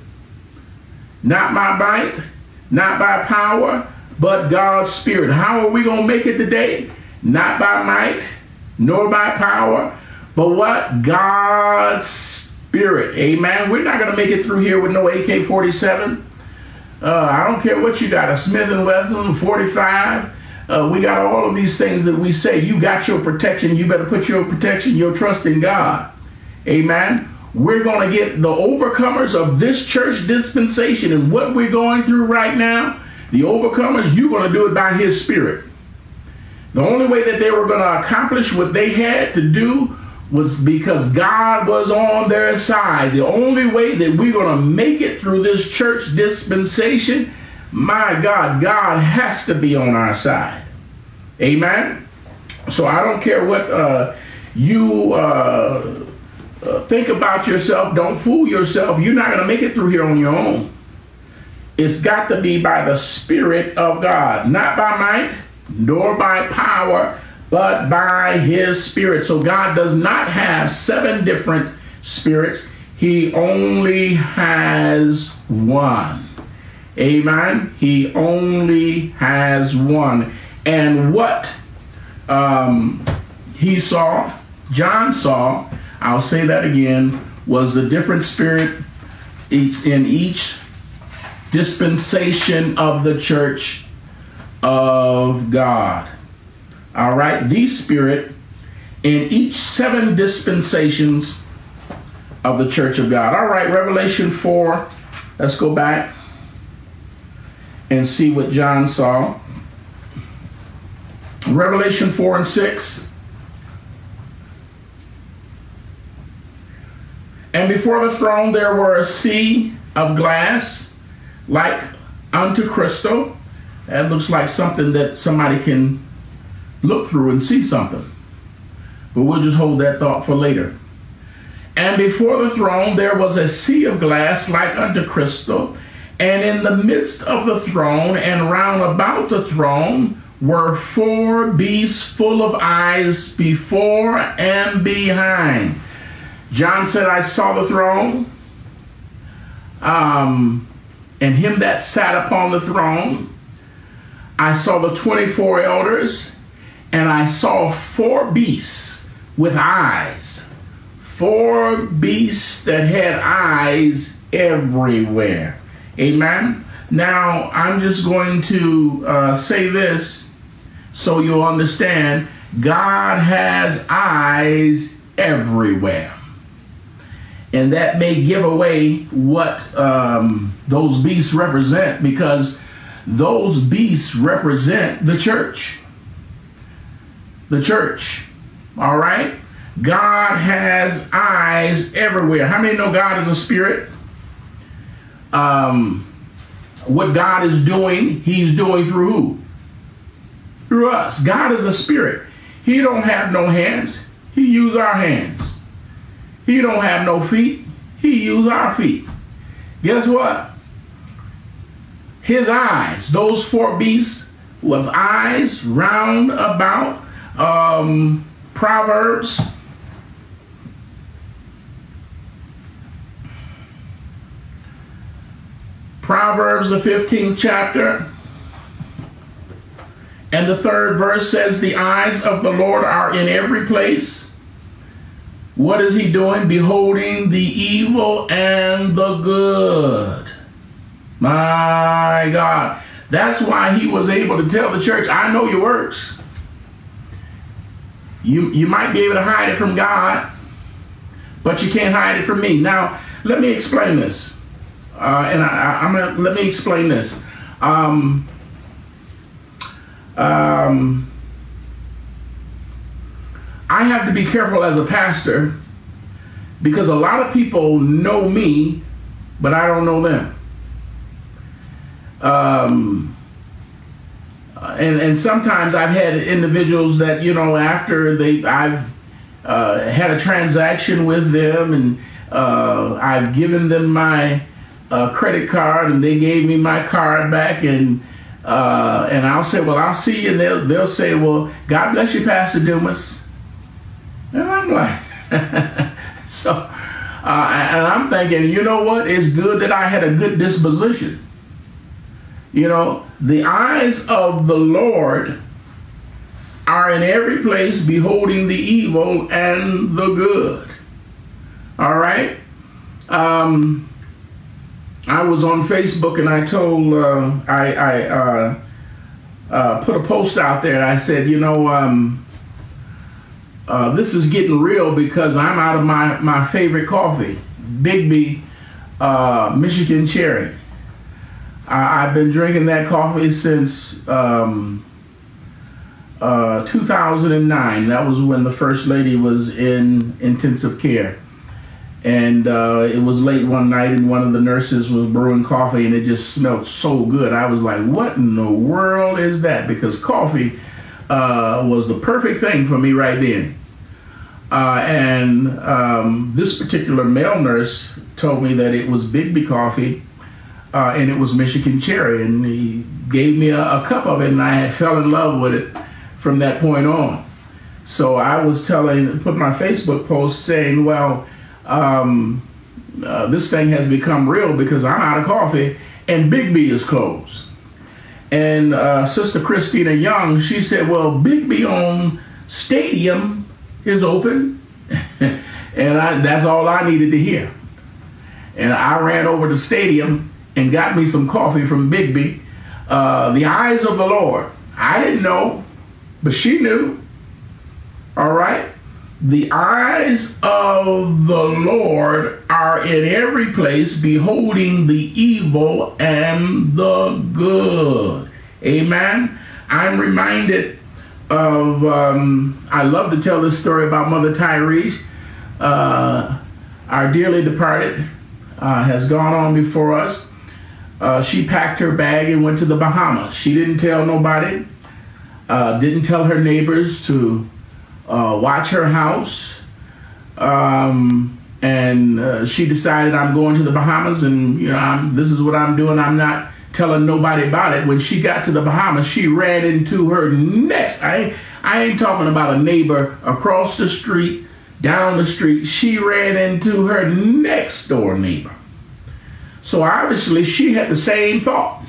Not by might, not by power, but God's Spirit. How are we going to make it today? Not by might, nor by power, but what? God's Spirit. Amen. We're not going to make it through here with no AK 47. Uh, I don't care what you got, a Smith and Wesson 45. Uh, we got all of these things that we say. You got your protection. You better put your protection, your trust in God. Amen. We're going to get the overcomers of this church dispensation and what we're going through right now. The overcomers, you're going to do it by His Spirit. The only way that they were going to accomplish what they had to do was because God was on their side. The only way that we're going to make it through this church dispensation, my God, God has to be on our side. Amen. So I don't care what uh, you uh, think about yourself. Don't fool yourself. You're not going to make it through here on your own. It's got to be by the Spirit of God, not by might, nor by power, but by his spirit. So God does not have seven different spirits, he only has one. Amen. He only has one. And what um, he saw, John saw, I'll say that again, was the different spirit in each dispensation of the church of God. All right, the Spirit in each seven dispensations of the church of God. All right, Revelation 4. Let's go back and see what John saw. Revelation 4 and 6. And before the throne there were a sea of glass like unto crystal. That looks like something that somebody can look through and see something. But we'll just hold that thought for later. And before the throne there was a sea of glass like unto crystal, and in the midst of the throne and round about the throne were four beasts full of eyes before and behind. John said, I saw the throne, um, and him that sat upon the throne. I saw the 24 elders and I saw four beasts with eyes. Four beasts that had eyes everywhere. Amen. Now, I'm just going to uh, say this so you'll understand God has eyes everywhere. And that may give away what um, those beasts represent because those beasts represent the church the church. All right? God has eyes everywhere. How many know God is a spirit? Um, what God is doing, He's doing through who? Through us. God is a spirit. He don't have no hands. He use our hands. He don't have no feet. He use our feet. Guess what? His eyes, those four beasts with eyes round about um, Proverbs. Proverbs, the 15th chapter. And the third verse says, The eyes of the Lord are in every place. What is he doing? Beholding the evil and the good. My God. That's why he was able to tell the church, I know your works. You, you might be able to hide it from God, but you can't hide it from me. Now, let me explain this. Uh, and I, am gonna let me explain this. Um, um, I have to be careful as a pastor because a lot of people know me, but I don't know them. Um, and and sometimes I've had individuals that you know after they I've uh, had a transaction with them and uh, I've given them my uh, credit card and they gave me my card back and Uh, and I'll say, well, I'll see you. And they'll, they'll say, well, God bless you, Pastor Dumas. And I'm like, *laughs* so, uh, and I'm thinking, you know what? It's good that I had a good disposition. You know, the eyes of the Lord are in every place, beholding the evil and the good. All right? Um, I was on Facebook and I told, uh, I, I uh, uh, put a post out there. I said, you know, um, uh, this is getting real because I'm out of my, my favorite coffee, Biggby uh, Michigan Cherry. I, have been drinking that coffee since um, uh, 2009. That was when the first lady was in intensive care. And uh, it was late one night, and one of the nurses was brewing coffee, and it just smelled so good. I was like, What in the world is that? Because coffee uh, was the perfect thing for me right then. Uh, and um, this particular male nurse told me that it was Biggby coffee uh, and it was Michigan cherry. And he gave me a, a, cup of it, and I fell in love with it from that point on. So I was telling, put my Facebook post saying, well, um, uh, this thing has become real because I'm out of coffee and Biggby is closed. And uh, Sister Christina Young, she said, well, Biggby on Stadium is open. *laughs* and I, that's all I needed to hear. And I ran over to Stadium and got me some coffee from Biggby. Uh, the eyes of the Lord. I didn't know, but she knew. All right? The eyes of the Lord are in every place, beholding the evil and the good. Amen. I'm reminded of, um, I love to tell this story about Mother Tyrese. Uh, our dearly departed uh, has gone on before us uh, she packed her bag and went to the Bahamas. She didn't tell nobody, uh, didn't tell her neighbors to uh, watch her house. Um, and uh, she decided, I'm going to the Bahamas and, you know, I'm, this is what I'm doing. I'm not telling nobody about it. When she got to the Bahamas, she ran into her next. I ain't, I ain't talking about a neighbor across the street, down the street. She ran into her next door neighbor. So obviously she had the same thought.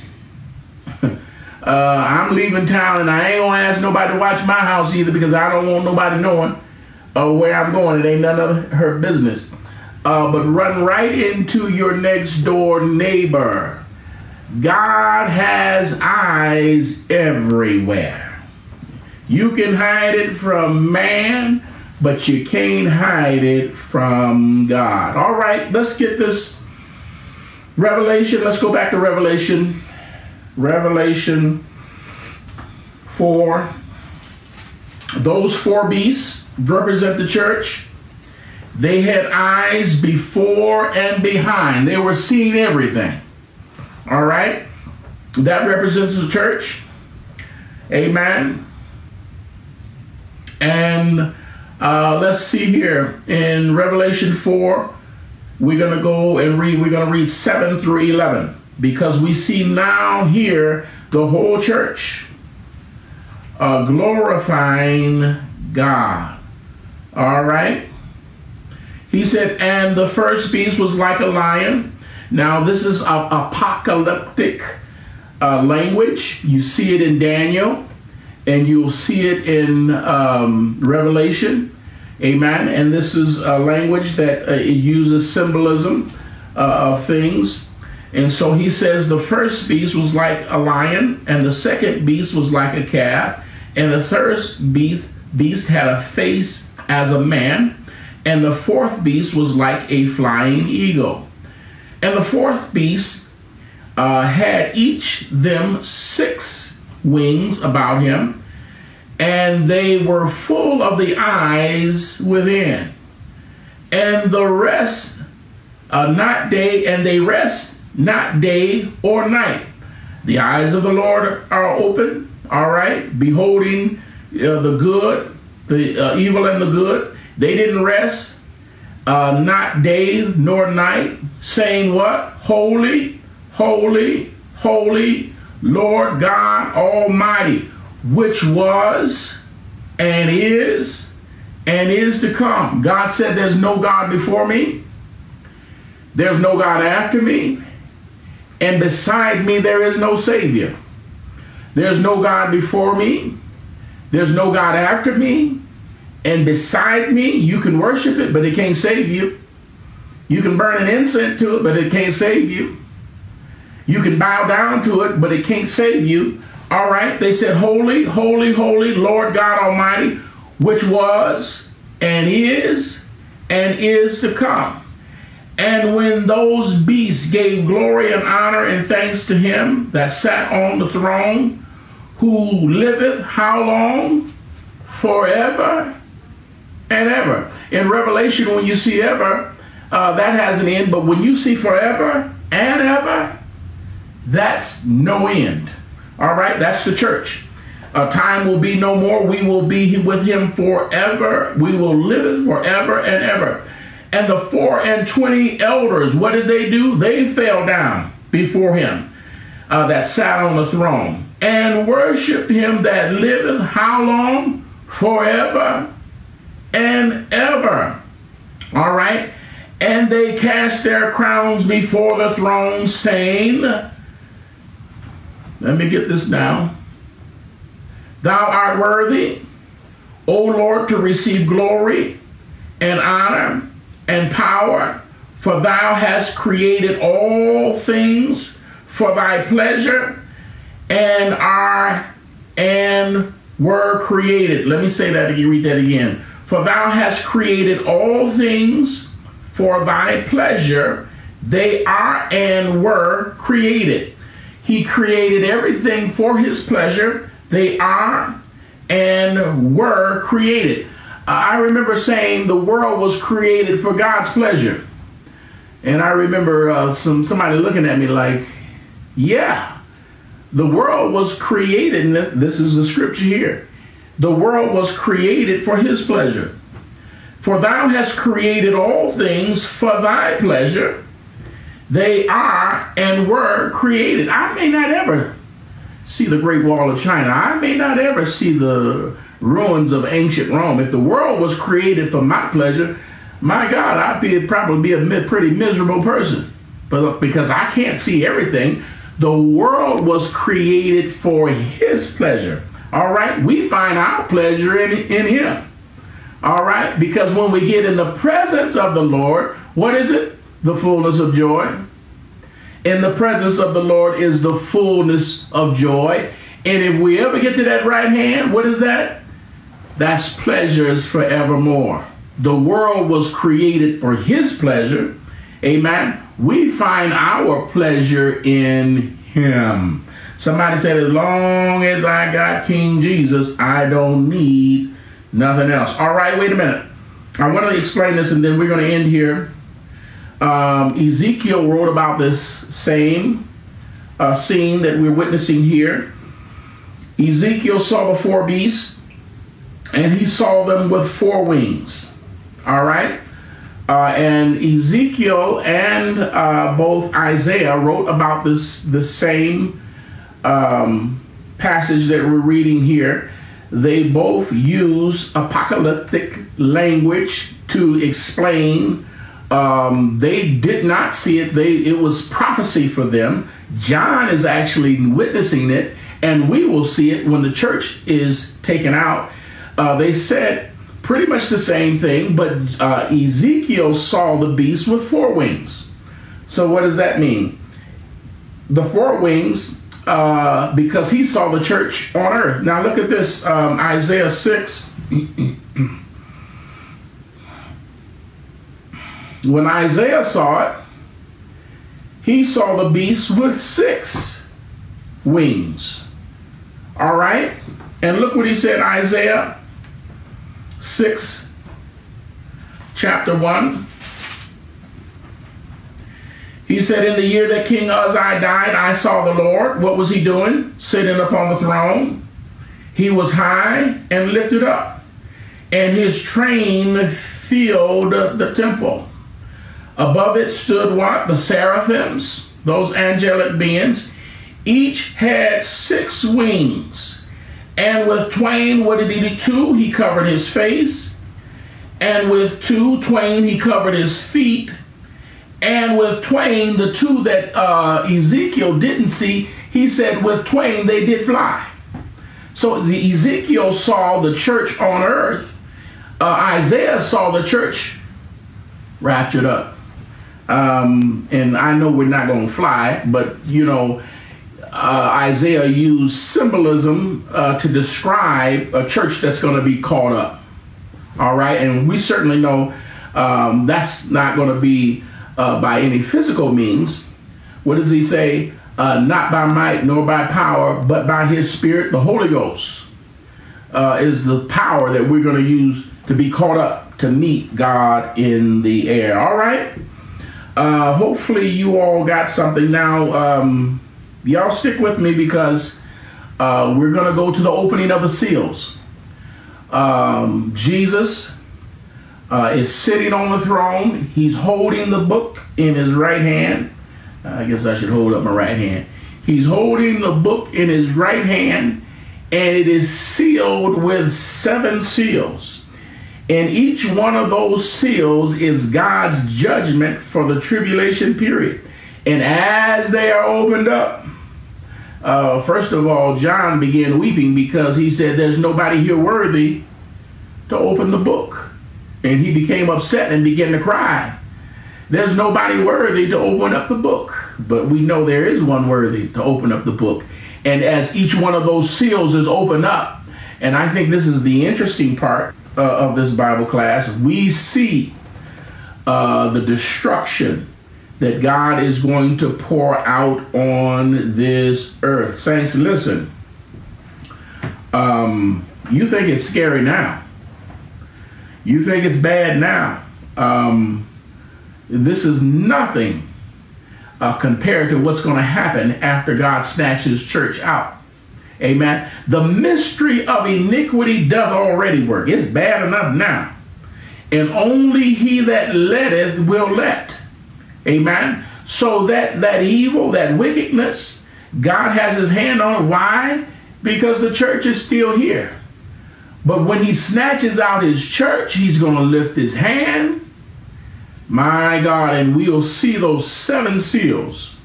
Uh, I'm leaving town and I ain't gonna ask nobody to watch my house either because I don't want nobody knowing uh, where I'm going. It ain't none of her business. Uh, but run right into your next door neighbor. God has eyes everywhere. You can hide it from man, but you can't hide it from God. All right, let's get this Revelation, let's go back to Revelation. Revelation 4. Those four beasts represent the church. They had eyes before and behind, they were seeing everything. All right? That represents the church. Amen. And uh, let's see here in Revelation 4 we're going to go and read, we're going to read 7 through 11 because we see now here the whole church uh, glorifying God. All right? He said, and the first beast was like a lion. Now, this is apocalyptic uh, language. You see it in Daniel, and you'll see it in um, Revelation. Amen. And this is a language that uh, uses symbolism uh, of things. And so he says the first beast was like a lion, and the second beast was like a calf, and the third beast, beast had a face as a man, and the fourth beast was like a flying eagle. And the fourth beast uh, had each them six wings about him and they were full of the eyes within. And the rest, uh, not day, and they rest not day or night. The eyes of the Lord are open, all right, beholding uh, the good, the uh, evil and the good. They didn't rest, uh, not day nor night, saying what? Holy, holy, holy, Lord God Almighty, which was and is and is to come. God said, There's no God before me, there's no God after me, and beside me there is no Savior. There's no God before me, there's no God after me, and beside me you can worship it, but it can't save you. You can burn an incense to it, but it can't save you. You can bow down to it, but it can't save you. All right, they said, Holy, holy, holy, Lord God Almighty, which was and is and is to come. And when those beasts gave glory and honor and thanks to him that sat on the throne, who liveth how long? Forever and ever. In Revelation, when you see ever, uh, that has an end, but when you see forever and ever, that's no end. All right, that's the church. A time will be no more. We will be with him forever. We will live forever and ever. And the four and twenty elders, what did they do? They fell down before him uh, that sat on the throne and worshiped him that liveth how long? Forever and ever. All right. And they cast their crowns before the throne, saying, let me get this down. Thou art worthy, O Lord, to receive glory and honor and power, for thou hast created all things for thy pleasure and are and were created. Let me say that again, read that again. For thou hast created all things for thy pleasure, they are and were created. He created everything for his pleasure. They are and were created. I remember saying the world was created for God's pleasure. And I remember uh, some somebody looking at me like, yeah, the world was created, and this is the scripture here. The world was created for his pleasure. For thou hast created all things for thy pleasure, they are and were created. I may not ever see the Great Wall of China. I may not ever see the ruins of ancient Rome. If the world was created for my pleasure, my God, I'd be probably be a pretty miserable person. But because I can't see everything, the world was created for His pleasure. All right, we find our pleasure in, in Him. All right, because when we get in the presence of the Lord, what is it? the fullness of joy. In the presence of the Lord is the fullness of joy. And if we ever get to that right hand, what is that? That's pleasures forevermore. The world was created for his pleasure. Amen. We find our pleasure in him. Somebody said, as long as I got King Jesus, I don't need nothing else. All right, wait a minute. I want to explain this and then we're going to end here. Um, Ezekiel wrote about this same uh, scene that we're witnessing here. Ezekiel saw the four beasts, and he saw them with four wings. All right? Uh, and Ezekiel and uh, both Isaiah wrote about this the same um, passage that we're reading here. They both use apocalyptic language to explain um, they did not see it. They it was prophecy for them. John is actually witnessing it, and we will see it when the church is taken out. Uh, they said pretty much the same thing, but uh, Ezekiel saw the beast with four wings. So what does that mean? The four wings, uh, because he saw the church on earth. Now look at this, um, Isaiah six. *clears throat* When Isaiah saw it, he saw the beast with six wings. All right? And look what he said, Isaiah 6, chapter 1. He said, In the year that King Uzziah died, I saw the Lord. What was he doing? Sitting upon the throne. He was high and lifted up, and his train filled the temple. Above it stood what? The seraphims, those angelic beings. Each had six wings. And with twain, what did he do? Two, he covered his face. And with two, twain, he covered his feet. And with twain, the two that uh, Ezekiel didn't see, he said, with twain, they did fly. So Ezekiel saw the church on earth. Uh, Isaiah saw the church raptured up. Um, and I know we're not going to fly, but you know, uh, Isaiah used symbolism uh, to describe a church that's going to be caught up. All right, and we certainly know um, that's not going to be uh, by any physical means. What does he say? Uh, not by might nor by power, but by his spirit, the Holy Ghost uh, is the power that we're going to use to be caught up to meet God in the air. All right. Uh, hopefully, you all got something now. Um, y'all stick with me because uh, we're going to go to the opening of the seals. Um, Jesus uh, is sitting on the throne. He's holding the book in his right hand. I guess I should hold up my right hand. He's holding the book in his right hand, and it is sealed with seven seals. And each one of those seals is God's judgment for the tribulation period. And as they are opened up, uh, first of all, John began weeping because he said, There's nobody here worthy to open the book. And he became upset and began to cry. There's nobody worthy to open up the book, but we know there is one worthy to open up the book. And as each one of those seals is opened up, and I think this is the interesting part uh, of this Bible class, we see uh, the destruction that God is going to pour out on this earth. Saints, listen. Um, you think it's scary now. You think it's bad now. Um, this is nothing uh, compared to what's going to happen after God snatches church out. Amen. The mystery of iniquity doth already work. It's bad enough now. And only he that letteth will let. Amen. So that that evil, that wickedness, God has his hand on it. Why? Because the church is still here. But when he snatches out his church, he's going to lift his hand. My God, and we'll see those seven seals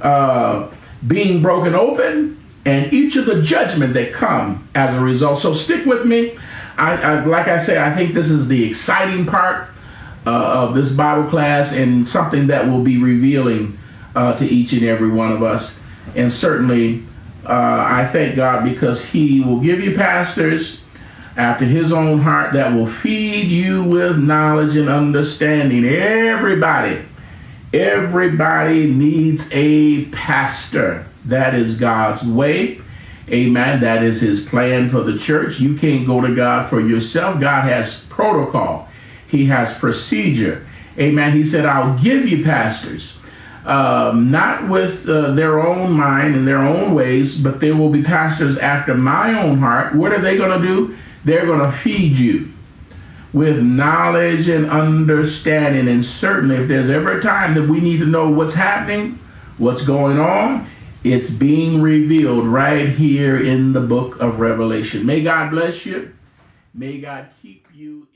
uh, being broken open and each of the judgment that come as a result. So stick with me. I, I like I said, I think this is the exciting part uh, of this Bible class and something that will be revealing uh, to each and every one of us. And certainly, uh, I thank God because He will give you pastors after His own heart that will feed you with knowledge and understanding. Everybody, everybody needs a pastor. That is God's way. Amen. That is His plan for the church. You can't go to God for yourself. God has protocol. He has procedure. Amen. He said, I'll give you pastors, um, not with uh, their own mind and their own ways, but there will be pastors after my own heart. What are they going to do? They're going to feed you with knowledge and understanding. And certainly, if there's ever a time that we need to know what's happening, what's going on, it's being revealed right here in the book of Revelation. May God bless you. May God keep you.